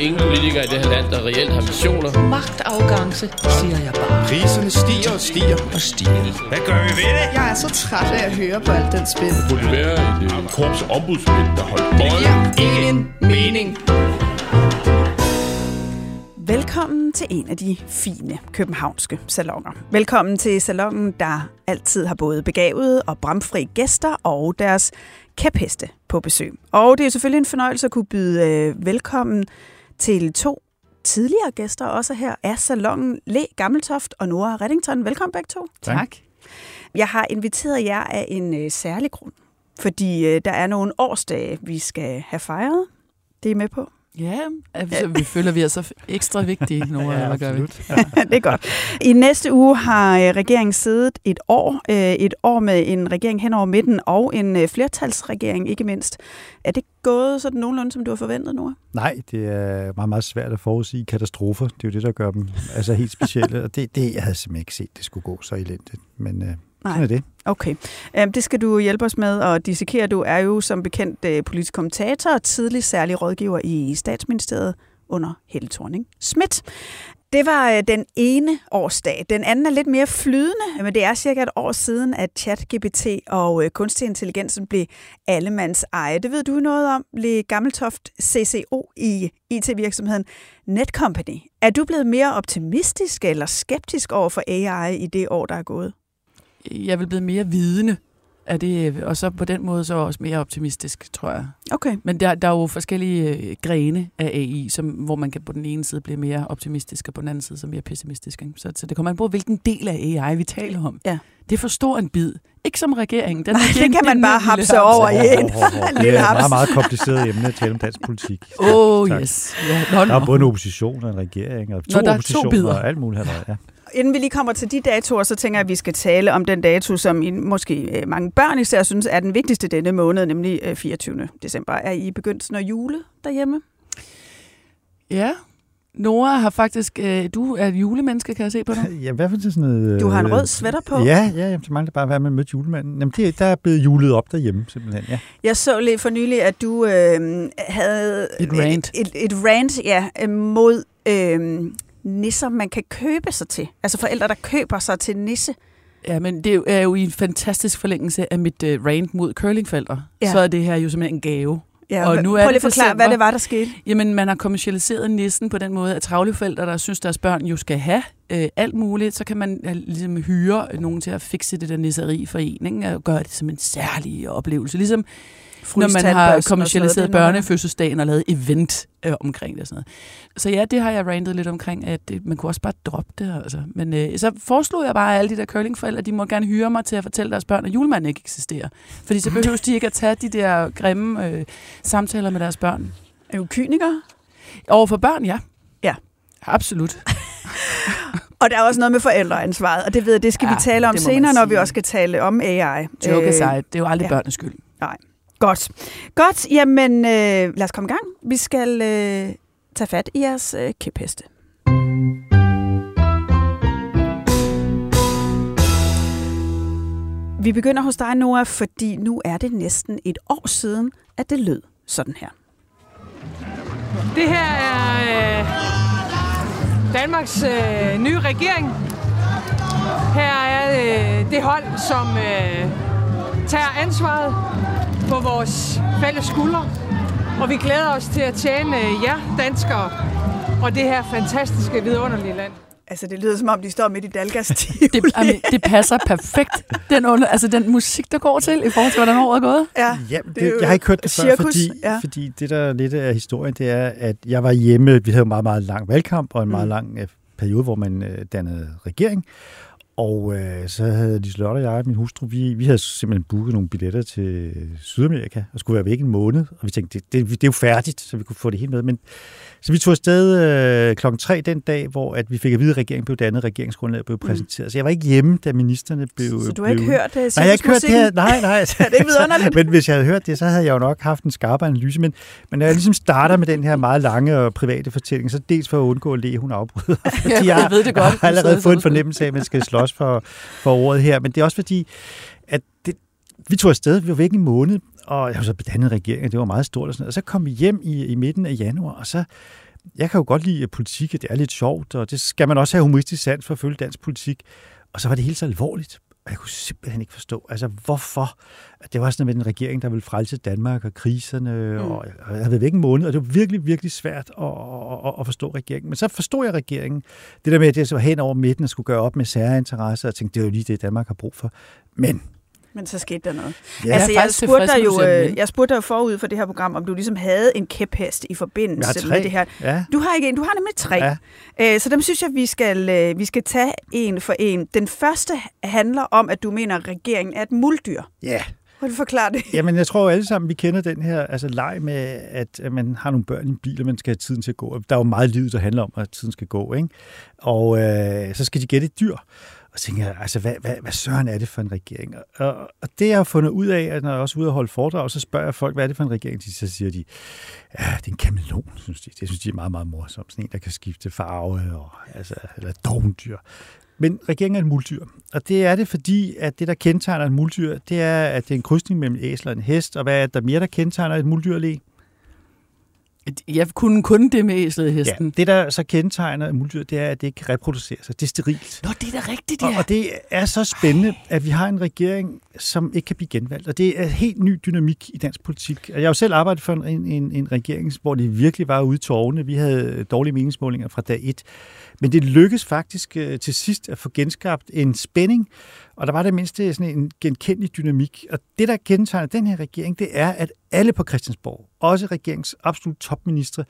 ingen politikere i det her land, der reelt har visioner. Magtafgangse, siger jeg bare. Priserne stiger og stiger og stiger. Hvad gør vi ved det? Jeg er så træt af at høre på alt den spil. Det burde være et øh, korps ombudsmænd, der holdt Det giver ingen mening. Velkommen til en af de fine københavnske salonger. Velkommen til salongen, der altid har både begavede og bramfri gæster og deres kæpheste på besøg. Og det er selvfølgelig en fornøjelse at kunne byde øh, velkommen til to tidligere gæster, også her er salongen Le Gammeltoft og Nora Reddington. Velkommen begge to. Tak. Jeg har inviteret jer af en øh, særlig grund, fordi øh, der er nogle årsdage, vi skal have fejret. Det er I med på? Ja, altså, vi føler, vi er så ekstra vigtige, Nora. ja, Hvad gør vi? det er godt. I næste uge har øh, regeringen siddet et år. øh, Et år med en regering hen over midten og en øh, flertalsregering, ikke mindst. Er det gået sådan nogenlunde, som du har forventet, Nora? Nej, det er meget, meget svært at forudsige katastrofer. Det er jo det, der gør dem altså helt specielle. Og det, det jeg havde simpelthen ikke set, det skulle gå så elendigt. Men øh, sådan er det. Okay. Øhm, det skal du hjælpe os med at dissekere. Du er jo som bekendt øh, politisk kommentator og tidlig særlig rådgiver i statsministeriet under Helle thorning Schmidt. Det var øh, den ene årsdag. Den anden er lidt mere flydende, men det er cirka et år siden, at ChatGPT og øh, kunstig intelligensen blev allemands eje. Det ved du noget om, Le Gammeltoft CCO i IT-virksomheden Netcompany. Er du blevet mere optimistisk eller skeptisk over for AI i det år, der er gået? Jeg vil blive mere vidende af det, og så på den måde så også mere optimistisk, tror jeg. Okay. Men der, der er jo forskellige øh, grene af AI, som, hvor man kan på den ene side blive mere optimistisk, og på den anden side så mere pessimistisk. Ikke? Så, så det kommer an på, hvilken del af AI vi taler om. Ja. Det er for stor en bid. Ikke som regeringen. Den Nej, er det kan man bare hapse over i en. Det er et meget, meget kompliceret emne at tale om dansk politik. Oh Tak. yes. Ja, nå, Der er både en opposition og en regering, og to Nå, der er to oppositioner bidder. og alt muligt. Her, ja. Inden vi lige kommer til de datoer, så tænker jeg, at vi skal tale om den dato, som I, måske øh, mange børn især synes er den vigtigste denne måned, nemlig øh, 24. december. Er I begyndt at jule derhjemme? Ja. Nora har faktisk... Øh, du er et julemenneske, kan jeg se på dig. Ja, hvad for det sådan noget... Du har en øh, rød sweater på. Ja, ja, jamen, så mangler bare at være med at møde julemanden. Jamen, det, der er blevet julet op derhjemme, simpelthen. Ja. Jeg så lige for nylig, at du øh, havde Et rant. et, et, et rant ja, øh, mod øh, nisser, man kan købe sig til. Altså forældre, der køber sig til nisse. Ja, men det er jo i en fantastisk forlængelse af mit uh, rant mod curlingforældre. Ja. Ja. Så er det her jo simpelthen en gave. Ja, Og nu er prøv lige det at forklare, hvad det var, der skete. Jamen, man har kommercialiseret nissen på den måde, at travle forældre, der synes, deres børn jo skal have øh, alt muligt, så kan man øh, ligesom hyre nogen til at fikse det der nisseri for en, ikke? og gøre det som en særlig oplevelse. Ligesom når man har kommercialiseret børnefødselsdagen og lavet event øh, omkring det og sådan noget. Så ja, det har jeg rantet lidt omkring, at det, man kunne også bare droppe det. Altså. Men øh, så foreslog jeg bare, at alle de der curlingforældre, de må gerne hyre mig til at fortælle deres børn, at julemanden ikke eksisterer. Fordi så behøver de ikke at tage de der grimme øh, samtaler med deres børn. Er du kyniker? Over for børn, ja. Ja. Absolut. Og der er også noget med forældreansvaret, og det ved jeg, det skal ja, vi tale om senere, når vi også skal tale om AI. Joke Øh, aside, det er jo aldrig ja. børnenes skyld. Godt. Godt, jamen øh, lad os komme i gang. Vi skal øh, tage fat i jeres øh, kæpheste. Vi begynder hos dig, Noah, fordi nu er det næsten et år siden, at det lød sådan her. Det her er øh, Danmarks øh, nye regering. Her er øh, det hold, som øh, tager ansvaret på vores fælles skuldre. Og vi glæder os til at tjene øh, jer danskere og det her fantastiske, vidunderlige land. Altså, det lyder som om, de står midt i Dalgas Det, jamen, det passer perfekt. Den, under, altså, den musik, der går til, i forhold til, hvordan året er gået. Ja, Ja, det det, jeg har ikke hørt det før, cirkus, fordi, ja. fordi det, der er lidt af historien, det er, at jeg var hjemme. Vi havde en meget, meget lang valgkamp og en meget Mm. lang øh, periode, hvor man øh, dannede regering. Og øh, så havde Liselotte og jeg, min hustru, vi, vi havde simpelthen booket nogle billetter til Sydamerika, og skulle være væk en måned. Og vi tænkte, det, det, det er jo færdigt, så vi kunne få det helt med. Men, så vi tog afsted øh, klokken tre den dag, hvor at vi fik at vide, at regeringen blev dannet, regeringsgrundlaget blev præsenteret. Mm. Så jeg var ikke hjemme, da ministerne blev... Så du har ikke blev, hørt uh, Nej, jeg har ikke hørt det her. Nej, nej. det er vidunderligt. men hvis jeg havde hørt det, så havde jeg jo nok haft en skarp analyse. Men, men når jeg ligesom starter med den her meget lange og private fortælling, så dels for at undgå at le, hun afbryder. Fordi Ja, jeg ved det godt. Jeg har allerede fået en fornemmelse af, at man skal slås for, for ordet her. Men det er også fordi, at det, vi tog afsted, vi var væk en måned, og jeg var så bedannet regering, og det var meget stort og sådan noget. Og så kom vi hjem i, i midten af januar, og så jeg kan jo godt lide politik, det er lidt sjovt, og det skal man også have humoristisk sans for at følge dansk politik. Og så var det helt så alvorligt. Og jeg kunne simpelthen ikke forstå, altså hvorfor. Det var sådan med en regering, der ville frelse Danmark og kriserne, mm. og jeg havde været væk en måned, og det var virkelig, virkelig svært at, at, at forstå regeringen. Men så forstod jeg regeringen. Det der med, at det var hen over midten og skulle gøre op med særinteresser, og tænkte, det er jo lige det, Danmark har brug for. Men men så skete der noget. Ja, altså, jeg jeg spurgte, dig jo, øh, jeg spurgte dig forud for det her program, om du ligesom havde en kæphest i forbindelse Jeg har med det her. Ja. Du har ikke en, du har nemlig tre. Ja. Øh, så dem synes jeg, vi skal, øh, vi skal tage en for en. Den første handler om, at du mener, at regeringen er et muldyr. Ja, du forklare det? Jamen, jeg tror alle sammen, vi kender den her altså, leg med, at, at man har nogle børn i en bil, og man skal have tiden til at gå. Der er jo meget liv, der handler om, at tiden skal gå. Ikke? Og øh, så skal de gætte et dyr. Og så tænker jeg, altså, hvad, hvad, hvad søren er det for en regering? Og, og det, jeg har fundet ud af, at når jeg også er ude og holde foredrag, så spørger jeg folk, hvad er det for en regering? De, så siger de, ja, det er en kameleon, synes de. Det synes de er meget, meget morsomt. Sådan en, der kan skifte farve, og, altså, eller et. Men regeringen er et muldyr. Og det er det, fordi at det, der kendetegner et muldyr, det er, at det er en krydsning mellem æsler og en hest. Og hvad er der mere, der kendetegner et muldyr, jeg kunne kun det med æslet i hesten. Ja, det, der så kendetegner et muldyr, det er, at det ikke kan reproducere sig. Det er sterilt. Nå, det er da rigtigt, Og, ja. og det er så spændende, at vi har en regering, som ikke kan blive genvalgt. Og det er helt ny dynamik i dansk politik. Og Jeg har jo selv arbejdet for en, en, en regering, hvor det virkelig var ude i tårne. Vi havde dårlige meningsmålinger fra dag et. Men det lykkedes faktisk øh, til sidst at få genskabt en spænding, og der var det mindste sådan en genkendelig dynamik. Og det, der kendetegner den her regering, det er, at alle på Christiansborg, også regeringens absolut topministre,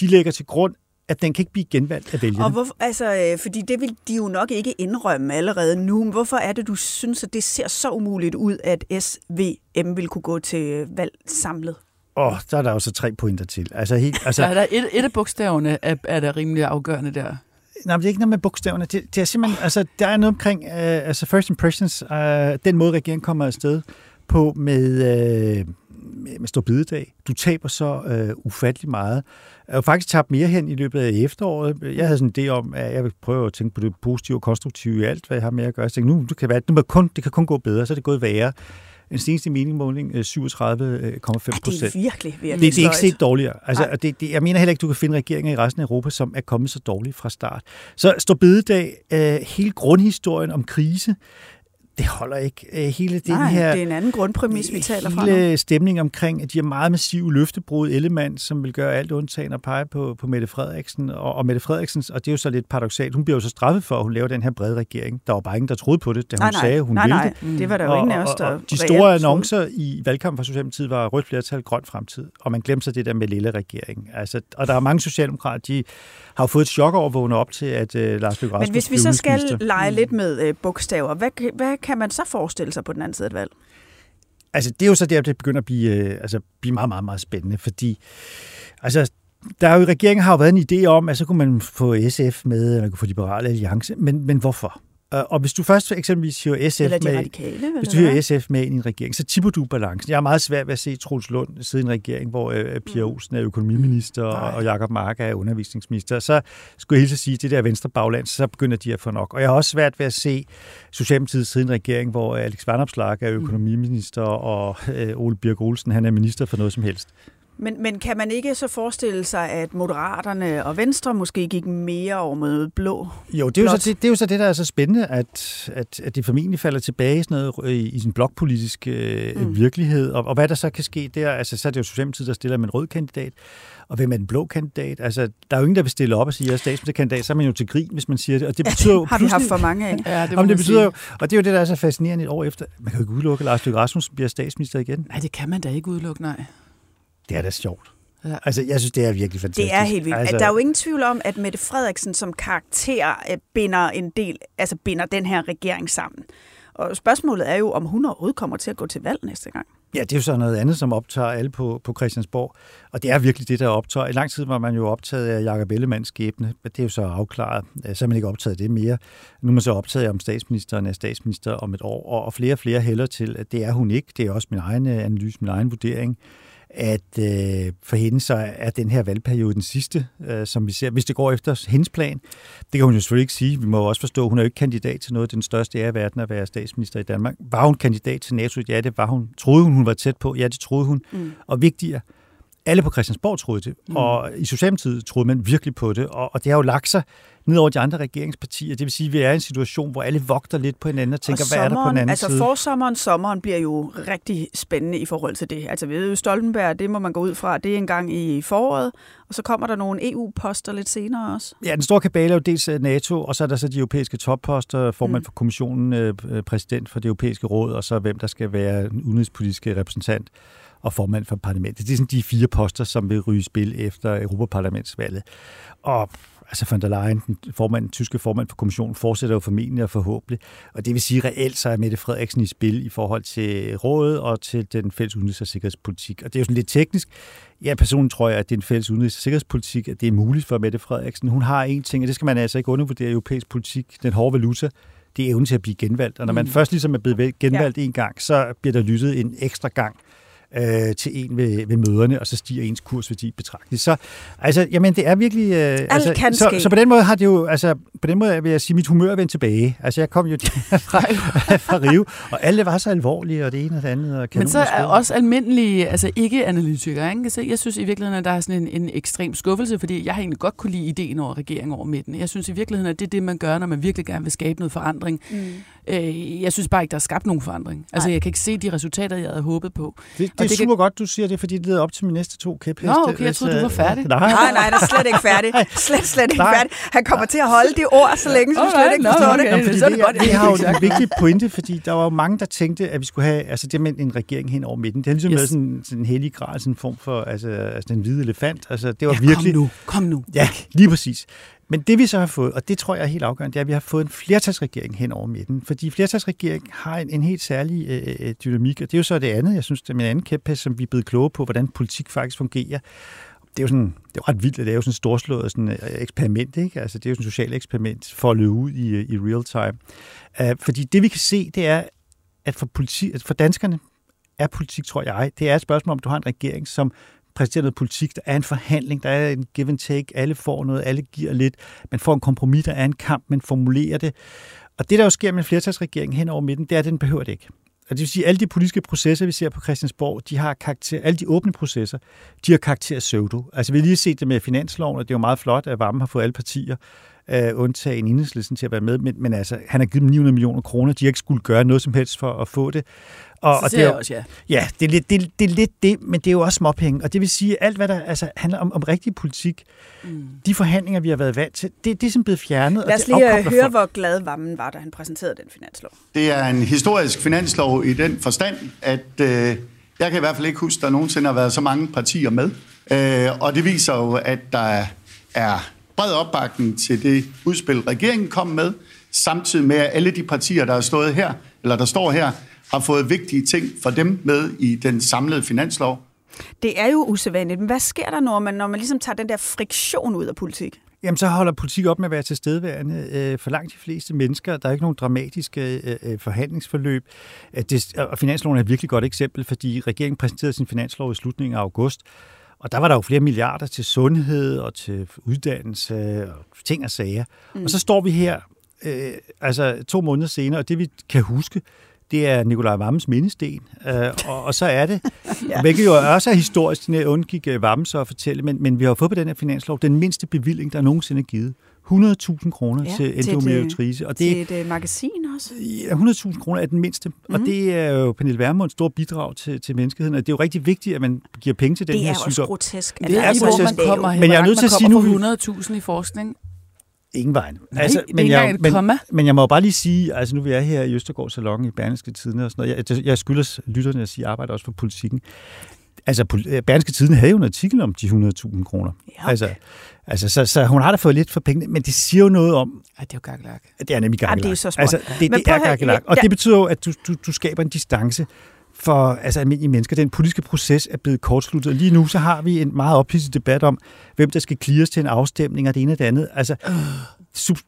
de lægger til grund, at den kan ikke blive genvalgt af vælgerne. Og hvorfor, altså, øh, fordi det vil de jo nok ikke indrømme allerede nu. Men hvorfor er det, du synes, at det ser så umuligt ud, at SVM vil kunne gå til valg samlet? Åh, oh, der er der jo så tre pointer til. Altså, helt, Så altså, er der et, et af bogstaverne, er, er der rimelig afgørende der. Nej, men det er ikke noget med bogstaverne. Det, det er simpelthen, altså, der er noget omkring, uh, altså first impressions, uh, den måde, regeringen kommer afsted på med, uh, med, med stor bidedag. Du taber så uh, ufattelig meget. Jeg har faktisk tabt mere hen i løbet af efteråret. Jeg havde sådan en idé om, at jeg vil prøve at tænke på det positive og konstruktive i alt, hvad jeg har med at gøre. Jeg tænkte, nu, det kan være, nu kan kun, det kan kun gå bedre, så er det gået værre. En seneste meningsmåling, øh, 37,5 Ja, procent. det er virkelig, virkelig Det, det er ikke set dårligere. Altså, og det, det, jeg mener heller ikke, du kan finde regeringer i resten af Europa, som er kommet så dårligt fra start. Så står bededag, øh, hele grundhistorien om krise, det holder ikke. Øh, hele den Nej, her det er en anden grundpræmis, vi taler fra nu. hele stemning omkring, at de har meget massive løftebrud. Ellemann, som vil gøre alt undtagen og pege på, på Mette Frederiksen. Og, og Mette Frederiksens, og det er jo så lidt paradoxalt, hun bliver jo så straffet for, at hun laver den her brede regering. Der var bare ingen, der troede på det, da hun Nej, nej, sagde, at hun nej, ville nej, det. det var der jo ingen af os, der og, og de store annoncer i valgkampen fra Socialdemokratiet var rødt flertal, grøn fremtid. Og man glemte så det der med lille regering. Altså, og der er mange socialdemokrater, de har fået et chok over at vågne op til, at uh, Lars Løkke Men hvis vi så skal lege lidt med øh, bogstaver, hvad, hvad kan man så forestille sig på den anden side af et valg? Altså, det er jo så der, det begynder at blive, øh, altså, blive meget, meget, meget spændende, fordi altså, der er jo, regeringen har jo været en idé om, at så kunne man få SF med, eller man kunne få Liberale Alliance, men, men hvorfor? Øh, Og hvis du først eksempelvis hiver SF med, radikale? hvis du hiver SF med ind i en regering, så tipper du balancen. Jeg er meget svært ved at se Troels Lund sidde i en regering, hvor øh, Pia Olsen er økonomiminister, og, og Jakob Mark er undervisningsminister. Så skulle jeg helt sige, det der venstre bagland, så begynder de at få nok. Og jeg har også svært ved at se Socialdemokratiet sidde i en regering, hvor Alex Vanopslagh er økonomiminister, og øh, Ole Birk Olsen, han er minister for noget som helst. Men, men kan man ikke så forestille sig, at Moderaterne og Venstre måske gik mere over mod blå? Jo, det er jo, Blot. så, det, det er jo så det, der er så spændende, at, at, at det formentlig falder tilbage i, sådan noget, i, i sin blokpolitiske øh, mm. virkelighed. Og, og hvad der så kan ske der, altså så er det jo Socialdemokratiet, der stiller med en rød kandidat. Og hvem er den blå kandidat? Altså, der er jo ingen, der vil stille op og sige, at jeg er statsministerkandidat, så er man jo til grin, hvis man siger det. Og det betyder jo Har vi haft for mange af? Ja, det, Jamen, det betyder jo, og det er jo det, der er så fascinerende et år efter. Man kan jo ikke udelukke, at Lars Løkke Rasmussen bliver statsminister igen. Nej, det kan man da ikke udelukke, nej. Det er da sjovt. Ja. Altså, jeg synes, det er virkelig fantastisk. Det er helt vildt. Altså, der er jo ingen tvivl om, at Mette Frederiksen som karakter øh, binder en del, altså binder den her regering sammen. Og spørgsmålet er jo, om hun overhovedet kommer til at gå til valg næste gang. Ja, det er jo så noget andet, som optager alle på, på Christiansborg. Og det er virkelig det, der optager. I lang tid var man jo optaget af Jakob Ellemanns skæbne, men det er jo så afklaret. Så er man ikke optaget det mere. Nu er man så optaget af, om statsministeren er statsminister om et år, og flere og flere hælder til, at det er hun ikke. Det er også min egen øh, analyse, min egen vurdering at øh, for hende så er den her valgperiode den sidste, øh, som vi ser, hvis det går efter hendes plan. Det kan hun jo selvfølgelig ikke sige. Vi må også forstå, at hun er jo ikke kandidat til noget. Den største ære i verden at være statsminister i Danmark. Var hun kandidat til NATO? Ja, det var hun. Troede hun, hun var tæt på? Ja, det troede hun. Mm. Og vigtigere, alle på Christiansborg troede det, mm. og i Socialdemokratiet troede man virkelig på det, og, og det har jo lagt sig ned over de andre regeringspartier. Det vil sige, at vi er i en situation, hvor alle vogter lidt på hinanden og tænker, og sommeren, hvad er der på den anden altså side? forsommeren, sommeren bliver jo rigtig spændende i forhold til det. Altså ved Stoltenberg, det må man gå ud fra, det er en gang i foråret, og så kommer der nogle EU-poster lidt senere også. Ja, den store kabale er jo dels øh, NATO, og så er der så de europæiske topposter, formand mm. for kommissionen, øh, præsident for det europæiske råd, og så hvem der skal være udenrigspolitiske repræsentant og formand for parlamentet. Det er sådan de fire poster, som vil ryge spil efter Europaparlamentsvalget. Og altså von der Leyen, den, formand, den tyske formand for kommissionen, fortsætter jo formentlig og forhåbentlig. Og det vil sige, reelt så er Mette Frederiksen i spil i forhold til rådet og til den fælles udenrigs- og sikkerhedspolitik. Og det er jo sådan lidt teknisk. Ja, personligt tror jeg, at det er en fælles udenrigs- og sikkerhedspolitik, at det er muligt for Mette Frederiksen. Hun har en ting, og det skal man altså ikke undervurdere europæisk politik, den hårde valuta, det er evnen til at blive genvalgt. Og når man mm. først ligesom er blevet genvalgt ja. en gang, så bliver der lyttet en ekstra gang øh, til en ved, ved møderne, og så stiger ens kursværdi betragteligt. Så altså, jamen, det er virkelig... Øh, altså, kan så, så, på den måde har det jo, altså, på den måde vil jeg sige, mit humør er vendt tilbage. Altså, jeg kom jo fra, fra Rio, og alle var så alvorlige, og det ene og det andet. Og Men så er også almindelige, altså ikke-analytikere, ikke? Så jeg synes i virkeligheden, at der er sådan en, en ekstrem skuffelse, fordi jeg har egentlig godt kunne lide ideen over regeringen over midten. Jeg synes i virkeligheden, at det er det, man gør, når man virkelig gerne vil skabe noget forandring. Mm. Øh, jeg synes bare ikke, der er skabt nogen forandring. Altså, jeg kan ikke se de resultater, jeg havde håbet på. Det, det er det super kan... godt, du siger det, fordi det leder op til mine næste to kæpheste. Nå, okay, jeg troede, du var færdig. Nej, nej, nej, der er slet ikke færdig. Slet, slet ikke færdig. Han kommer til at holde de ord, så længe, så du slet ikke forstår okay. det. Jamen, fordi det, det, det, det har jo en vigtig pointe, fordi der var mange, der tænkte, at vi skulle have altså det med en regering hen over midten. Det har ligesom yes. været sådan, sådan en hellig grad, sådan en form for altså, altså en hvide elefant. Altså, det var ja, virkelig... kom nu, kom nu. Ja, lige præcis. Men det vi så har fået, og det tror jeg er helt afgørende, det er, at vi har fået en flertalsregering hen over midten. Fordi flertalsregering har en, en helt særlig øh, øh, øh dynamik, og det er jo så det andet, jeg synes, det er min anden kæphest, som vi er blevet kloge på, hvordan politik faktisk fungerer. Det er jo sådan, det er jo ret vildt, at det er jo sådan et storslået sådan et øh, eksperiment, ikke? Altså, det er jo sådan et socialt eksperiment for at løbe ud i, øh, i real time. Uh, fordi det vi kan se, det er, at for, politi, at for danskerne er politik, tror jeg, det er et spørgsmål om, du har en regering, som præsenterer noget politik, der er en forhandling, der er en give and take, alle får noget, alle giver lidt, man får en kompromis, der er en kamp, man formulerer det. Og det, der jo sker med en flertalsregering hen over midten, det er, at den behøver det ikke. Og det vil sige, at alle de politiske processer, vi ser på Christiansborg, de har karakter, alle de åbne processer, de har karakter af pseudo. Altså vi har lige set det med finansloven, og det er jo meget flot, at Varme har fået alle partier øh, undtagen enhedslisten til at være med, men, men altså, han har givet dem 900 millioner kroner, de har ikke skulle gøre noget som helst for at få det. Og, så og det er, også, ja. Ja, det er, lidt, det, det er lidt det, men det er jo også småpenge. Og det vil sige, at alt, hvad der altså, handler om, om rigtig politik, mm. de forhandlinger, vi har været vant til, det, det er simpelthen blevet fjernet. Lad os lige øh, høre, folk. hvor glad Vammen var, da han præsenterede den finanslov. Det er en historisk finanslov i den forstand, at øh, jeg kan i hvert fald ikke huske, at der nogensinde har været så mange partier med. Øh, og det viser jo, at der er bred opbakning til det udspil, regeringen kom med, samtidig med, at alle de partier, der er stået her, eller der står her, har fået vigtige ting for dem med i den samlede finanslov. Det er jo usædvanligt, men hvad sker der, når man, når man ligesom tager den der friktion ud af politik? Jamen, så holder politik op med at være tilstedeværende. Øh, for langt de fleste mennesker, der er ikke nogen dramatiske øh, øh, forhandlingsforløb. og finansloven er et virkelig godt eksempel, fordi regeringen præsenterede sin finanslov i slutningen af august, og der var der jo flere milliarder til sundhed og til uddannelse og ting og sager. Mm. Og så står vi her, øh, altså to måneder senere, og det vi kan huske, det er Nikolaj Vammes mindesten, øh, og, og så er det, ja. hvilket jo også er historisk, det undgik øh, Vamme så at fortælle, men, men vi har fået på den her finanslov den mindste bevilling, der nogensinde er givet. 100.000 kroner ja, til endometriose. Og det, til et uh, magasin også? Ja, 100.000 kroner er den mindste. Mm. Og mhm. det er jo Pernille Vermunds store bidrag til, til menneskeheden. Og det er jo rigtig vigtigt, at man giver penge til den her sygdom. Det er også grotesk. Det er, er grotesk. Man kommer, men jeg er nødt til at sige nu... 100.000 i forskning. Ingen vejen. Nej, altså, men, jeg, men, men jeg må bare lige sige, altså nu vi er her i Østergaard Salon i Berlingske Tidene og sådan noget, jeg, jeg skylder lytterne at sige, at jeg arbejder også for politikken Altså, Berlingske Tiden havde jo en artikel om de 100.000 kroner. Ja. Altså, altså så, så hun har da fået lidt for pengene, men det siger jo noget om... Ja, det er jo gakkelak. Det er nemlig gakkelak. Ja, det er så småt. Altså, det, Men det er gakkelak. Og ja. det betyder jo, at du, du, du skaber en distance for altså, almindelige mennesker. Den politiske proces er blevet kortsluttet. Lige nu så har vi en meget ophidset debat om, hvem der skal clears til en afstemning og det ene og det andet. Altså, sub,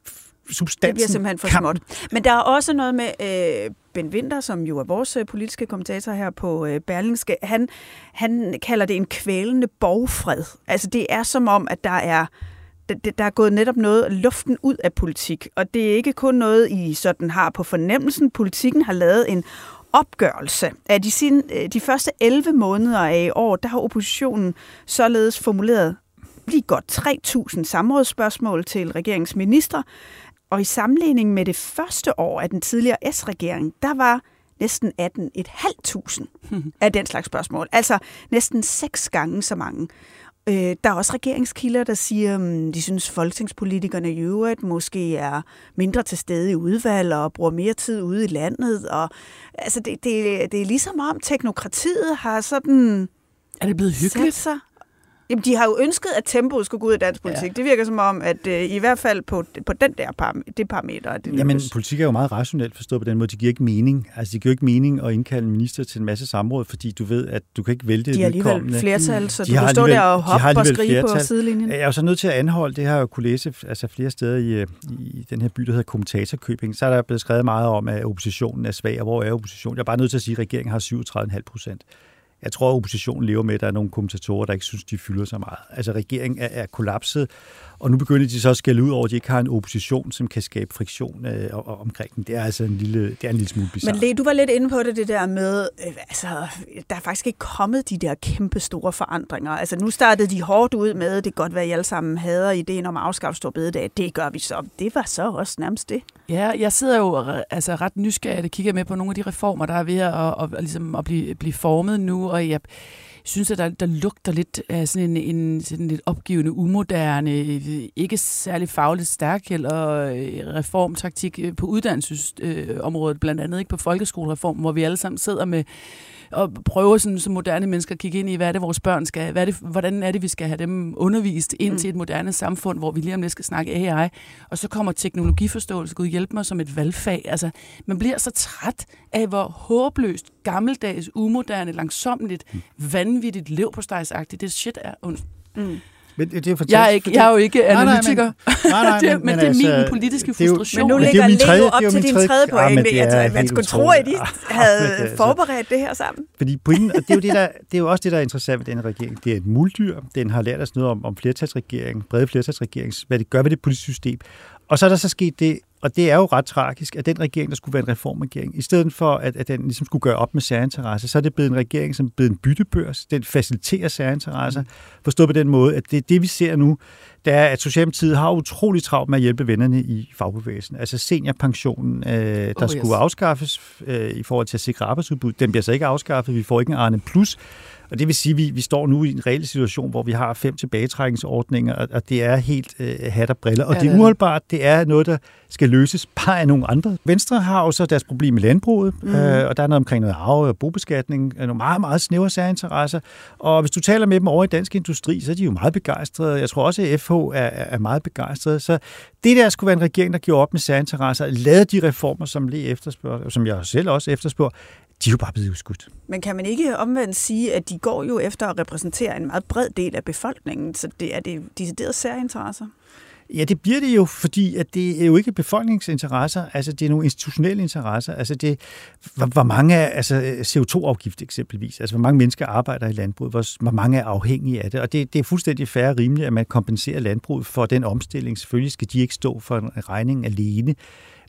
substansen... Det bliver simpelthen for småt. Men der er også noget med øh, Ben Winter, som jo er vores øh, politiske kommentator her på øh, Berlingske. Han, han kalder det en kvælende borgfred. Altså det er som om, at der er der- er gået netop noget luften ud af politik, og det er ikke kun noget, I sådan har på fornemmelsen. Politikken har lavet en opgørelse af de, sin, øh, de første 11 måneder af i år, der har oppositionen således formuleret lige godt 3.000 samrådsspørgsmål til regeringens ministre, og i sammenligning med det første år af den tidligere S-regering, der var næsten 18.500 af den slags spørgsmål. Altså næsten seks gange så mange. Øh, der er også regeringskilder, der siger, at de synes, folketingspolitikerne i øvrigt måske er mindre til stede i udvalg og bruger mere tid ude i landet. Og, altså det, det, det er ligesom om teknokratiet har sådan... Er det blevet hyggeligt? Sig. Jamen, de har jo ønsket, at tempoet skulle gå ud af dansk politik. Ja. Det virker som om, at øh, i hvert fald på, på den der param- det parameter, det Jamen, lykkes. politik er jo meget rationelt forstået på den måde. Det giver ikke mening. Altså, det giver ikke mening at indkalde en minister til en masse samråd, fordi du ved, at du kan ikke vælte De har alligevel flertal, så De du kan stå der og de hoppe og skrige på flertal. sidelinjen. Jeg er jo så nødt til at anholde, det har jeg jo kunne læse altså flere steder i, øh, i den her by, der hedder Kommentatorkøbing. Så er der blevet skrevet meget om, at oppositionen er svag, og hvor er oppositionen? Jeg er bare nødt til at sige, at regeringen har 37,5 procent. Jeg tror, at oppositionen lever med, at der er nogle kommentatorer, der ikke synes, de fylder så meget. Altså, regeringen er, er kollapset, og nu begynder de så at skælde ud over, at de ikke har en opposition, som kan skabe friktion øh, og- og omkring den. Det er altså en lille, det er en lille smule bizarre. Men Le, du var lidt inde på det, det der med, øh, altså, der er faktisk ikke kommet de der kæmpe store forandringer. Altså, nu startede de hårdt ud med, det kan godt være, at I alle sammen hader ideen om at afskaffe stor bededag. Det gør vi så. Det var så også nærmest det. Ja, jeg sidder jo re- altså, ret nysgerrig og kigger med på nogle af de reformer, der er ved at, at, at, ligesom at blive, blive formet nu, og jeg synes, at der, der lugter lidt af sådan en, en sådan lidt opgivende, umoderne, ikke særlig fagligt stærk eller øh, reformtaktik øh, på uddannelsesområdet, blandt andet ikke? På folkeskolereformen, hvor vi alle sammen sidder med og prøver sådan, som moderne mennesker at kigge ind i, hvad er det, vores børn skal, hvad er det, hvordan er det, vi skal have dem undervist ind Mm. til et moderne samfund, hvor vi lige om lidt skal snakke AI, og så kommer teknologiforståelse, Gud hjælpe mig, som et valgfag. Altså, man bliver så træt af, hvor håbløst, gammeldags, umoderne, langsommeligt, vanvittigt, levpostejsagtigt det shit er. Und- Mm. Men det, det er Jeg er, ikke, jeg er jo ikke Nej, nej, men- analytiker. Nej, nej, det, men, det er min politiske det frustration. Men nu Men det er ligger jo min Leo tredje- op det til din tredje- men pointe. det er Altså, man helt skulle tro, at de havde men det er altså- forberedt det her sammen. Fordi pointen, og det er jo, det, der, det er jo også det, der er interessant ved den regering. Det er et muldyr. Den har lært os noget om, om flertalsregering, brede flertalsregering, hvad det gør ved det politiske system. Og så er der så sket det, og det er jo ret tragisk, at den regering, der skulle være en reformregering, i stedet for, at, at den ligesom skulle gøre op med særinteresser, så er det blevet en regering, som er blevet en byttebørs. Den faciliterer særinteresser. Forstået på den måde, at det, det vi ser nu, det er, at Socialdemokratiet har utrolig travlt med at hjælpe vennerne i fagbevægelsen. Altså seniorpensionen, øh, der oh, yes. skulle afskaffes øh, i forhold til at sikre arbejdsudbud, den bliver så ikke afskaffet. Vi får ikke en Arne Plus. Og det vil sige, at vi, vi står nu i en reel situation, hvor vi har fem tilbagetrækningsordninger, og, og det er helt øh, hat og briller. Og Ja, det er uholdbart. Det er noget, der skal løses bare af nogle andre. Venstre har jo så deres problem med landbruget, mm. øh, og der er noget omkring noget arve og bobeskatning, øh, nogle meget, meget snævre særinteresser. Og hvis du taler med dem over i dansk industri, så er de jo meget begejstrede. Jeg tror også, at FH er, er meget begejstrede. Så det der skulle være en regering, der gjorde op med særinteresser, lavede de reformer, som lige efterspørger, som jeg selv også efterspørger, de er jo bare blevet udskudt. Men kan man ikke omvendt sige, at de går jo efter at repræsentere en meget bred del af befolkningen, så det er det decideret særinteresser? Ja, det bliver det jo, fordi at det er jo ikke befolkningsinteresser, altså det er nogle institutionelle interesser. Altså det, hvor, hvor mange er, altså CO2-afgift eksempelvis, altså hvor mange mennesker arbejder i landbruget, hvor, hvor mange er afhængige af det. Og det, det er fuldstændig fair og rimeligt, at man kompenserer landbruget for den omstilling. Selvfølgelig skal de ikke stå for en regning alene,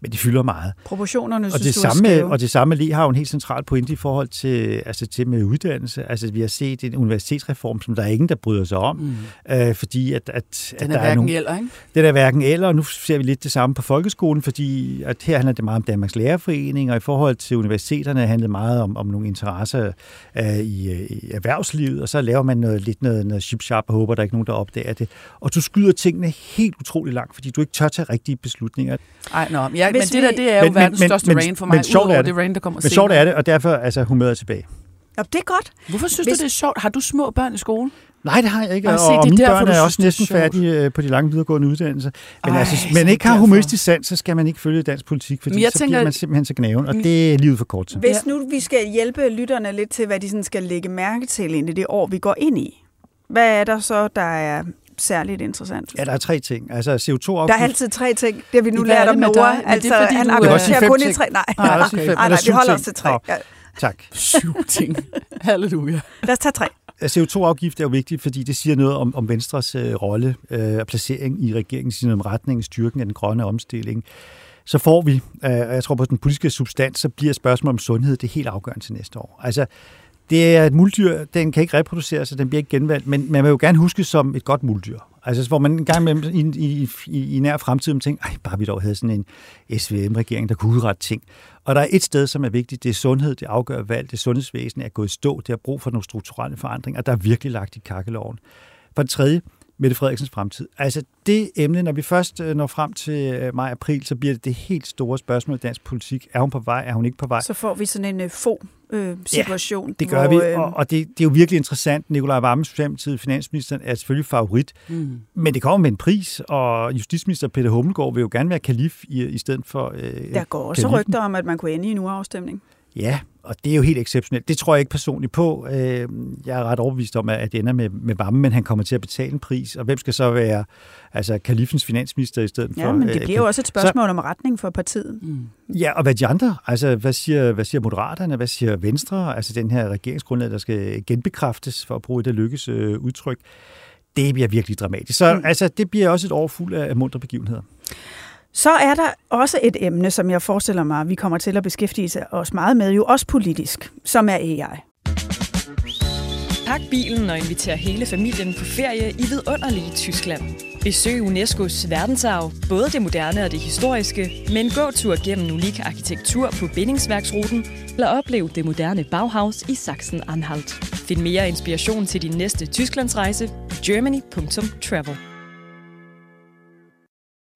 men det fylder meget. Proportionerne, Og synes det, du er samme, skæve. og det samme lige har jo en helt central pointe i forhold til, altså til med uddannelse. Altså vi har set en universitetsreform, som der er ingen, der bryder sig om, mm. øh, fordi at, at, Den at er der er hverken nogle, eller, ikke? det er hverken eller, og nu ser vi lidt det samme på folkeskolen, fordi at her handler det meget om Danmarks Lærerforening, og i forhold til universiteterne handler det meget om, om nogle interesser øh, i, øh, i erhvervslivet, og så laver man noget, lidt noget, noget chip-sharp og håber, der er ikke nogen, der opdager det. Og du skyder tingene helt utrolig langt, fordi du ikke tør tage rigtige beslutninger. Ej, nå, jeg, men Hvis det der, det er jo verdens største rain for mig, men sjovt er det rain, der kommer Men sjovt er det, og derfor altså humøret er tilbage. Ja, det er godt. Hvorfor synes Hvis... du, det er sjovt? Har du små børn i skolen? Nej, det har jeg ikke, og, og, se, og mine derfor, børn er også næsten det færdige øh, på de lange videregående uddannelser. Men Ej, altså, så man ikke har humoristisk sans, så skal man ikke følge dansk politik, fordi jeg så tænker- bliver man simpelthen så gnaven, og det er livet for kort til. Hvis nu vi skal hjælpe lytterne lidt til, hvad de sådan skal lægge mærke til ind i det år, vi går ind i, hvad er der så, der er særligt interessant? Ja, der er tre ting. Altså CO2-afgift. Der er altid tre ting. Det har vi nu lært det om med Nora. Men det er Altså, fordi, han øh, argumenterer kun i tre. Nej, Nej, nej, også nej, fem. nej, Eller vi holder os til tre. Ja. Tak. Syv ting. Halleluja. Lad os tage tre. CO2-afgift er jo vigtigt, fordi det siger noget om, om Venstres øh, rolle øh, og placering i regeringen, siger noget om retningen, styrken af den grønne omstilling. Så får vi, øh, og jeg tror på den politiske substans, så bliver spørgsmålet om sundhed det helt afgørende til næste år. Altså, det er et muldyr, den kan ikke reproducere sig, den bliver ikke genvalgt, men man vil jo gerne huske som et godt muldyr. Altså, hvor man en gang imellem i, i, i, i nær fremtid tænker, ej, bare vi dog havde sådan en SVM-regering, der kunne udrette ting. Og der er et sted, som er vigtigt, det er sundhed, det afgør valg, det sundhedsvæsen er gået i stå, det har brug for nogle strukturelle forandringer, og der er virkelig lagt i kakkeloven. For det tredje, Mette Frederiksens fremtid. Altså det emne, når vi først øh, når frem til øh, maj-april, så bliver det det helt store spørgsmål i dansk politik. Er hun på vej? Er hun ikke på vej? Så får vi sådan en uh, få øh, situation. Ja, det gør hvor, vi, øh, og, og det, det er jo virkelig interessant. Nikolaj Vammen, Socialdemokratiet, finansministeren, er selvfølgelig favorit, Mm. men det kommer med en pris, og justitsminister Peter Hummelgaard vil jo gerne være kalif i, i stedet for øh, Der går også kalifen. rygter om, at man kunne ende i en uafstemning. Ja, og det er jo helt exceptionelt. Det tror jeg ikke personligt på. Øh, Jeg er ret overbevist om, at det ender med, med Vammen, men han kommer til at betale en pris. Og hvem skal så være altså, kalifens finansminister i stedet for? Ja, men det øh, bliver jo også et spørgsmål om retning for partiet. Mm. Ja, og hvad de andre? Altså, hvad siger, hvad siger Moderaterne? Hvad siger Venstre? Altså, den her regeringsgrundlag, der skal genbekræftes, for at bruge det lykkes øh, udtryk. Det bliver virkelig dramatisk. Så mm. altså, det bliver også et år fuld af mundre begivenheder. Så er der også et emne, som jeg forestiller mig, vi kommer til at beskæftige os meget med, jo også politisk, som er AI. Pak bilen og inviter hele familien på ferie i vidunderlige Tyskland. Besøg UNESCO's verdensarv, både det moderne og det historiske, med en gåtur gennem unik arkitektur på bindingsværksruten, eller oplev det moderne Bauhaus i Sachsen-Anhalt. Find mere inspiration til din næste Tysklandsrejse på germany.travel.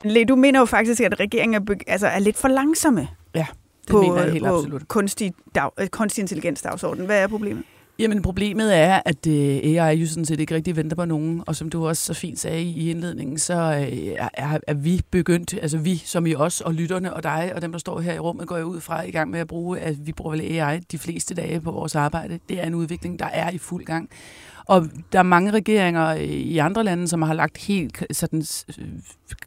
Le, du mener jo faktisk, at regeringen er, altså, er lidt for langsomme Ja, det på, mener jeg helt på absolut. kunstig, dag, øh, kunstig intelligens dagsordenen. Hvad er problemet? Jamen problemet er, at øh, AI jo sådan set ikke rigtig venter på nogen, og som du også så fint sagde i indledningen, så øh, er, er, er vi begyndt, altså vi som i os og lytterne og dig og dem, der står her i rummet, går jeg ud fra i gang med at bruge, at vi bruger vel AI de fleste dage på vores arbejde. Det er en udvikling, der er i fuld gang. Og der er mange regeringer øh, i andre lande, som har lagt helt sådan øh,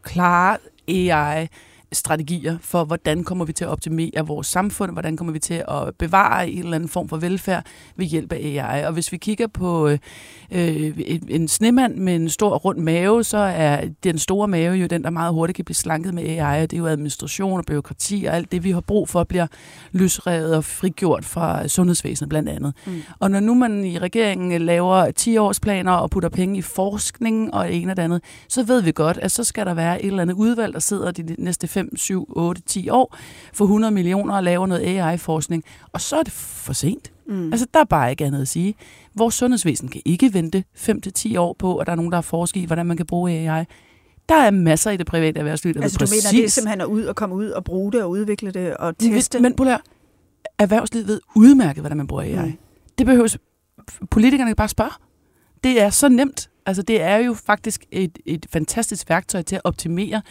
klare AI strategier for, hvordan kommer vi til at optimere vores samfund, hvordan kommer vi til at bevare en eller anden form for velfærd ved hjælp af AI. Og hvis vi kigger på øh, øh, en, en snemand med en stor rund mave, så er den store mave jo den, der meget hurtigt kan blive slanket med AI, og det er jo administration og byråkrati og alt det, vi har brug for, bliver løsrevet og frigjort fra sundhedsvæsenet blandt andet. Mm. Og når nu man i regeringen laver 10-årsplaner og putter penge i forskning og en og det andet, så ved vi godt, at så skal der være et eller andet udvalg, der sidder de næste 5, 7, 8, 10 år for 100 millioner og laver noget AI-forskning. Og så er det for sent. Mm. Altså, der er bare ikke andet at sige. Vores sundhedsvæsen kan ikke vente 5-10 år på, at der er nogen, der har forsket i, hvordan man kan bruge AI. Der er masser i det private erhvervsliv, der Altså du præcis... mener, det er simpelthen at ud og komme ud og bruge det og udvikle det og teste? Men høre. erhvervslivet ved udmærket, hvordan man bruger AI. Mm. Det behøves politikerne bare spørge. Det er så nemt. Altså, det er jo faktisk et, et fantastisk værktøj til at optimere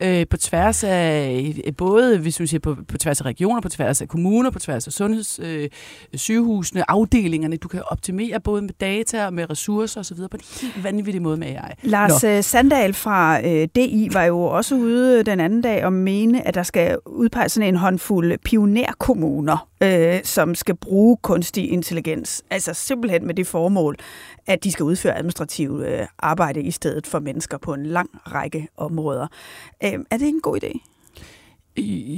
øh, på tværs af, øh, både hvis man siger på, på tværs af regioner, på tværs af kommuner, på tværs af sundheds, øh, sygehusene, afdelingerne. Du kan optimere både med data og med ressourcer osv. på en helt vanvittig måde med AI. Lars Nå. Sandal fra øh, DI var jo også ude den anden dag og mene, at der skal udpeges sådan en håndfuld pionerkommuner, øh, som skal bruge kunstig intelligens. Altså simpelthen med det formål, at de skal udføre administrativt øh, arbejde i stedet for mennesker på en lang række områder. Øh, er det en god idé?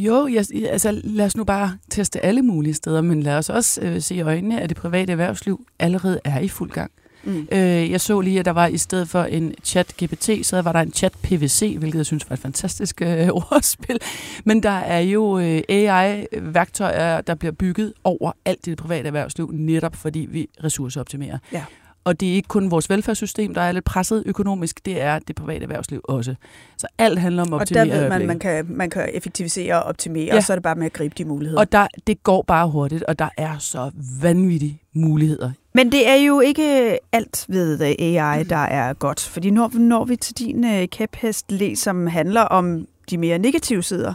Jo, jeg, altså lad os nu bare teste alle mulige steder, men lad os også øh, se i øjnene, at det private erhvervsliv allerede er i fuld gang. Mm. Øh, jeg så lige, at der var i stedet for en chat GPT, så var der en chat PVC, hvilket jeg synes var et fantastisk øh, ordspil. Men der er jo øh, AI-værktøjer, der bliver bygget over alt i det private erhvervsliv, netop fordi vi ressourceoptimerer. Ja. Og det er ikke kun vores velfærdssystem, der er lidt presset økonomisk, det er det private erhvervsliv også. Så alt handler om at optimere. Og der ved man, man kan, man kan effektivisere og optimere, ja. og så er det bare med at gribe de muligheder. Og der, det går bare hurtigt, og der er så vanvittige muligheder. Men det er jo ikke alt ved AI, der er godt. Fordi når, når vi til din uh, kæphest, som handler om de mere negative sider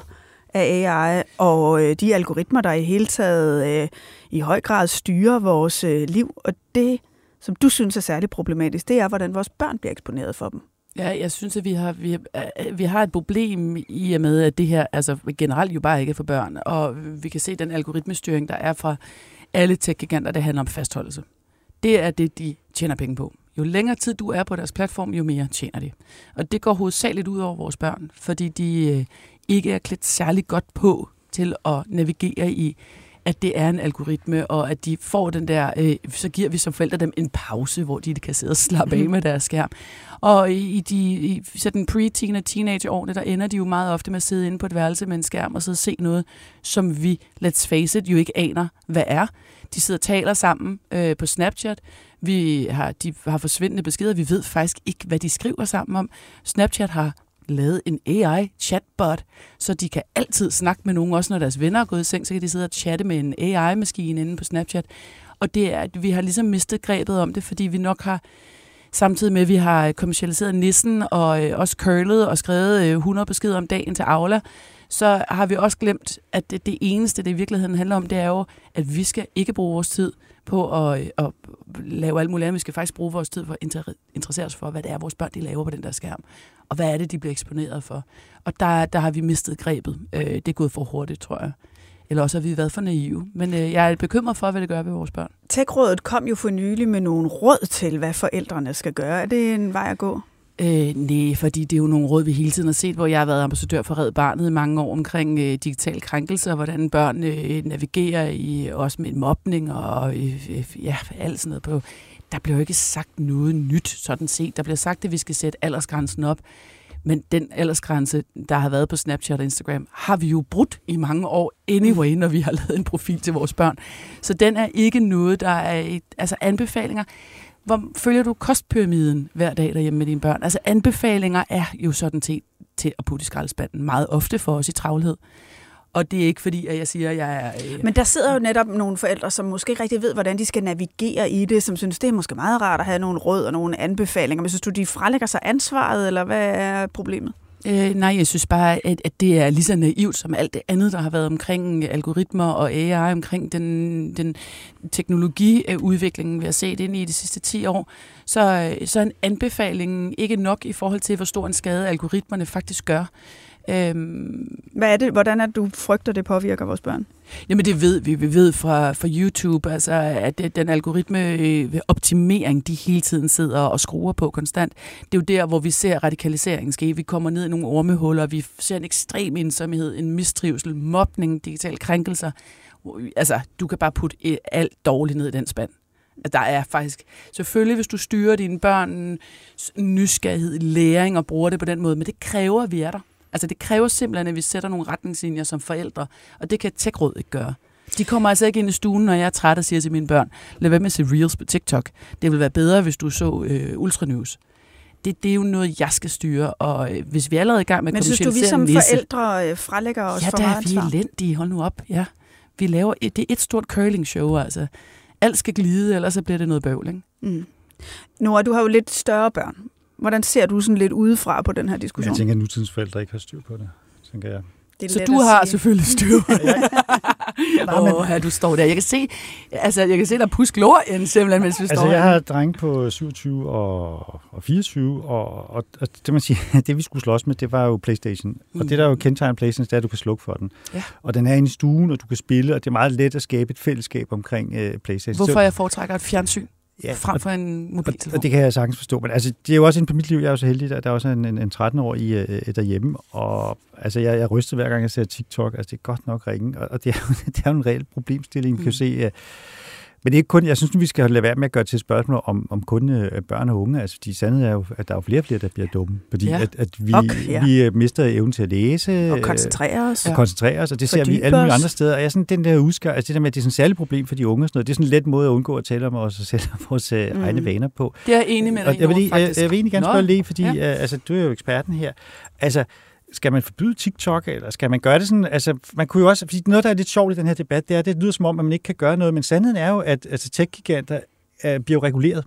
af AI, og uh, de algoritmer, der i hele taget uh, i høj grad styrer vores uh, liv, og det som du synes er særligt problematisk, det er, hvordan vores børn bliver eksponeret for dem. Ja, jeg synes, at vi har, vi, øh, vi har et problem i og med, at det her altså generelt jo bare ikke er for børn. Og vi kan se den algoritmestyring, der er fra alle tech-giganter, det handler om fastholdelse. Det er det, de tjener penge på. Jo længere tid du er på deres platform, jo mere tjener de. Og det går hovedsageligt ud over vores børn, fordi de øh, ikke er klædt særlig godt på til at navigere i at det er en algoritme, og at de får den der, øh, så giver vi som forældre dem en pause, hvor de kan sidde og slappe af mhm. med deres skærm. Og i de i sådan pre-teen og teenageårene, der ender de jo meget ofte med at sidde inde på et værelse med en skærm og sidde og se noget, som vi, let's face it, jo ikke aner, hvad er. De sidder og taler sammen øh, på Snapchat. Vi har, de har forsvindende beskeder. Vi ved faktisk ikke, hvad de skriver sammen om. Snapchat har lavet en AI-chatbot, så de kan altid snakke med nogen, også når deres venner er gået i seng, så kan de sidde og chatte med en AI-maskine inde på Snapchat. Og det er, at vi har ligesom mistet grebet om det, fordi vi nok har, samtidig med at vi har kommercialiseret nissen og øh, også curlet og skrevet øh, 100 beskeder om dagen til Aula, så har vi også glemt, at det, det eneste, det i virkeligheden handler om, det er jo, at vi skal ikke bruge vores tid på at, at lave alt muligt andet. Vi skal faktisk bruge vores tid for at interessere os for, hvad det er, vores børn de laver på den der skærm. Og hvad er det, de bliver eksponeret for. Og der, der har vi mistet grebet. Øh, det er gået for hurtigt, tror jeg. Eller også har vi været for naive. Men øh, jeg er bekymret for, hvad det gør ved vores børn. Tech-rådet kom jo for nylig med nogle råd til, hvad forældrene skal gøre. Er det en vej at gå? Øh, nej, fordi det er jo nogle råd, vi hele tiden har set, hvor jeg har været ambassadør for Red Barnet i mange år omkring øh, digital krænkelse, og hvordan børn øh, navigerer i også med mobning og øh, øh, ja, alt sådan noget på. Der bliver jo ikke sagt noget nyt, sådan set. Der bliver sagt, at vi skal sætte aldersgrænsen op. Men den aldersgrænse, der har været på Snapchat og Instagram, har vi jo brudt i mange år anyway, når vi har lavet en profil til vores børn. Så den er ikke noget, der er et, altså anbefalinger hvor følger du kostpyramiden hver dag derhjemme med dine børn? Altså anbefalinger er jo sådan set til at putte i skraldespanden meget ofte for os i travlhed. Og det er ikke fordi, at jeg siger, at jeg er... Øh... Men der sidder jo netop nogle forældre, som måske ikke rigtig ved, hvordan de skal navigere i det, som synes, det er måske meget rart at have nogle råd og nogle anbefalinger. Men synes du, de frelægger sig ansvaret, eller hvad er problemet? Øh, nej, jeg synes bare, at, at det er lige så naivt som alt det andet, der har været omkring øh, algoritmer og AI, omkring den, den teknologiudvikling, vi har set ind i de sidste 10 år. Så, øh, så er en anbefaling ikke nok i forhold til, hvor stor en skade algoritmerne faktisk gør. Øhm, Hvad er det? Hvordan er det, du frygter, det påvirker vores børn? Jamen det ved vi. Vi ved fra, fra YouTube, altså, at den algoritme øh, optimering, de hele tiden sidder og skruer på konstant. Det er jo der, hvor vi ser radikaliseringen ske. Vi kommer ned i nogle ormehuller, vi ser en ekstrem ensomhed, en mistrivsel, mobning, digitale krænkelser. Altså, du kan bare putte alt dårligt ned i den spand. Der er faktisk, selvfølgelig hvis du styrer dine børn nysgerrighed, læring og bruger det på den måde, men det kræver, at vi er der. Altså det kræver simpelthen, at vi sætter nogle retningslinjer som forældre, og det kan tech ikke gøre. De kommer altså ikke ind i stuen, når jeg er træt og siger til mine børn, lad være med at se Reels på TikTok. Det vil være bedre, hvis du så øh, Ultranews. Det, det er jo noget, jeg skal styre, og øh, hvis vi er allerede i gang med Men synes du, vi som nisse, forældre øh, frelægger os ja, for meget Ja, der er vi elendige. Hold nu op. Ja. Vi laver et, det er et stort curling-show, altså. Alt skal glide, ellers så bliver det noget bøvl, ikke? Mm. Nora, du har jo lidt større børn. Hvordan ser du sådan lidt udefra på den her diskussion? Jeg tænker, at nutidens forældre ikke har styr på det, tænker jeg. Det så du har sige. selvfølgelig styr. Åh, oh, her du står der. Jeg kan se, altså, jeg kan se dig puske lorien simpelthen, mens vi altså, står Altså, jeg har dreng på 27 og, og 24, og, og, og, det, man siger, det vi skulle slås med, det var jo Playstation. Mm. Og det der er jo kendetegn Playstation, det er, at du kan slukke for den. Ja. Og den er inde i stuen, og du kan spille, og det er meget let at skabe et fællesskab omkring uh, Playstation. Hvorfor jeg foretrækker et fjernsyn? Ja, frem for en mobiltelefon. Og det kan jeg sagtens forstå, men altså, det er jo også en på mit liv, jeg er jo så heldig, at der er også en, en, en 13-årig øh, derhjemme, og altså, jeg, jeg ryster hver gang, jeg ser TikTok, altså det er godt nok ringe, og, og det, er, det er jo en reel problemstilling. Vi kan jo mm. se, Men det er ikke kun, jeg synes, vi skal lade være med at gøre til spørgsmål om, om kun øh, børn og unge. Altså, de sandhed er jo, at der er jo flere og flere, der bliver dumme. Fordi Ja. at, at vi, Okay, ja. vi øh, mister evnen til at læse. Og øh, koncentrere os. Og koncentrere os, og det ser vi alle mulige andre steder. Og jeg sådan, den der udskar, altså det der med, at det er sådan et særligt problem for de unge, og sådan noget, det er sådan en let måde at undgå at tale om os og sætte vores mm. Egne vaner på. Det er jeg enig med dig Og jeg vil, lige, jeg, faktisk. jeg vil egentlig gerne spørge lige, fordi ja. altså, du er jo eksperten her. Altså, skal man forbyde TikTok, eller skal man gøre det sådan? Altså, man kunne jo også, fordi noget, der er lidt sjovt i den her debat, det er, at det lyder som om, at man ikke kan gøre noget, men sandheden er jo, at altså, tech-giganter uh, bliver reguleret.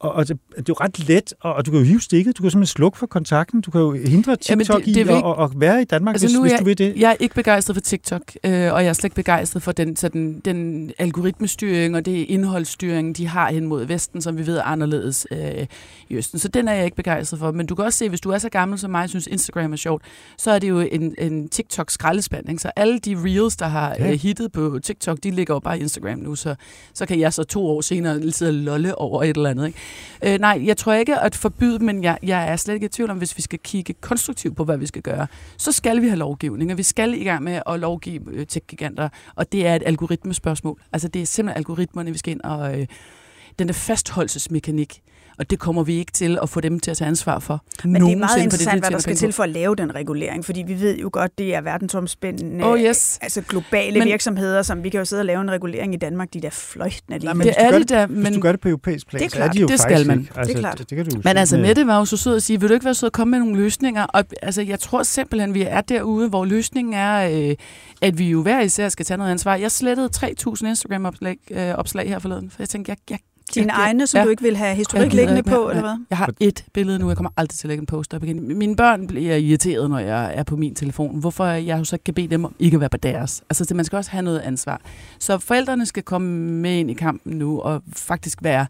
Og, og det, det er jo ret let, og, og du kan jo hive stikket, du kan simpelthen slukke for kontakten, du kan jo hindre TikTok det- det er i ikke- at, at være i Danmark, altså, hvis, nu hvis jeg, du vil det. Jeg er ikke begejstret for TikTok, øh, og jeg er slet ikke begejstret for den, sådan, den algoritmestyring og det indholdsstyring, de har hen mod Vesten, som vi ved er anderledes øh, i Østen. Så den er jeg ikke begejstret for. Men du kan også se, hvis du er så gammel som mig, og synes Instagram er sjovt, så er det jo en, en TikTok-skraldespand. Så alle de reels, der har Ja. øh, hittet på TikTok, de ligger jo bare i Instagram nu, så, så kan jeg så to år senere sidde og lolle over et eller andet. Ikke? Øh, nej, jeg tror ikke at forbyde, men jeg, jeg er slet ikke i tvivl om, hvis vi skal kigge konstruktivt på, hvad vi skal gøre, så skal vi have lovgivning, og vi skal i gang med at lovgive øh, tech-giganter, og det er et algoritmespørgsmål. Altså det er simpelthen algoritmerne, vi skal ind og øh, den der fastholdelsesmekanik, og det kommer vi ikke til at få dem til at tage ansvar for. Men det er nogensinde, meget interessant, det, hvad de der skal til for at lave den regulering, fordi vi ved jo godt, det er verdensomspændende, Oh, yes. altså globale Men- men, virksomheder, som vi kan jo sidde og lave en regulering i Danmark, de der fløjtende lige. men Det er gør det da, Hvis men- du gør det på europæisk plan, Det er så er klart, de jo det skal man. ikke. Det er klart. Det, det kan du Men sige altså, med- Mette var jo så sød at sige, vil du ikke være sød at komme med nogle løsninger? Og altså, jeg tror simpelthen, vi er derude, hvor løsningen er, øh, at vi jo hver især skal tage noget ansvar. Jeg slettede 3.000 Instagram-opslag øh, opslag her forleden, for jeg tænkte, jeg, jeg Dine jeg- egne, som du ikke vil have historik liggende ikke mere. på, eller hvad? Jeg har et billede nu, jeg kommer aldrig til at lægge en post op igen. Mine børn bliver irriteret, når jeg er på min telefon. Hvorfor jeg så ikke kan bede dem om ikke at være på deres. Altså, det, man skal også have noget ansvar. Så forældrene skal komme med ind i kampen nu, og faktisk være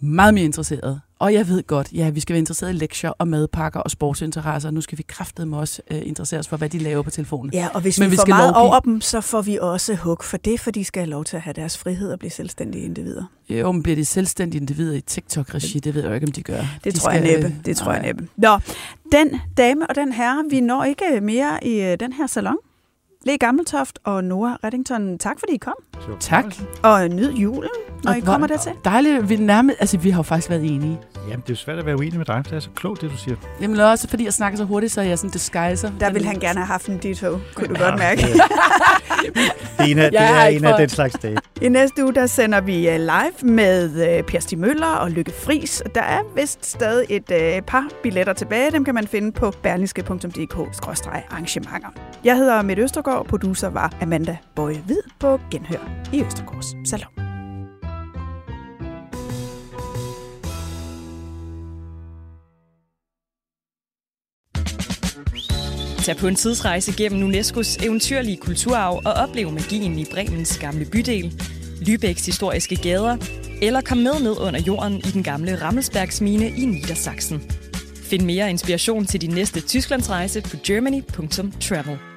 meget mere interesserede. Og jeg ved godt, ja, vi skal være interesserede i lektier og madpakker og sportsinteresser. Nu skal vi kraftedeme også øh, interessere os for, hvad de laver på telefonen. Ja, og hvis Men vi, vi får skal meget lovgive. over dem, så får vi også hug for det, for de skal have lov til at have deres frihed og blive selvstændige individer. Jo, men bliver de selvstændige individer i TikTok-regi? Det ved jeg jo ikke, om de gør. Det de tror jeg næppe. Det tror jeg næppe. Nå, den dame og den herre, vi når ikke mere i øh, den her salon. Le Gammeltoft og Nora Reddington, tak fordi I kom. Tak. Og nyd julen, når Og I kommer dertil. Dejligt. Vi, nærmest, altså, vi har jo faktisk været enige. Jamen, det er jo svært at være uenig med dig, for det er så klogt, det du siger. Jamen også fordi jeg snakker så hurtigt, så jeg sådan disguiser. Der ville han gerne have haft en ditto, kunne du godt mærke. Det er en af, det er en af den slags dage. I næste uge, der sender vi øh, live med øh, Per Stig Møller og Lykke Fris. Der er vist stadig et øh, par billetter tilbage. Dem kan man finde på berlingske.dk-arrangementer. Jeg hedder Mette Østergaard, producer var Amanda Bøje Hvid på Genhør i Østergaards Salon. Tag på en tidsrejse gennem UNESCO's eventyrlige kulturarv og oplev magien i Bremens gamle bydel, Lübecks historiske gader, eller kom med ned under jorden i den gamle Rammelsbergsmine i Niedersachsen. Find mere inspiration til din næste Tysklandsrejse på germany.travel.